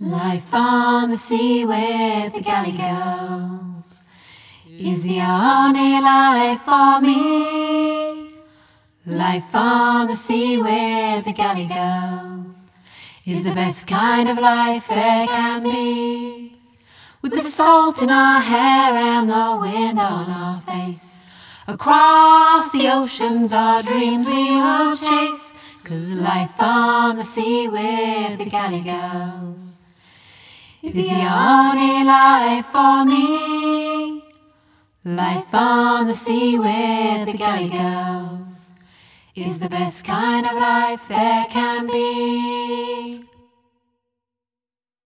Life on the sea with the galley girls is the only life for me. Life on the sea with the galley girls is the best kind of life there can be. With the salt in our hair and the wind on our face, across the oceans our dreams we will chase. Cause life on the sea with the galley girls is the only life for me. Life on the sea with the galley girls is the best kind of life there can be.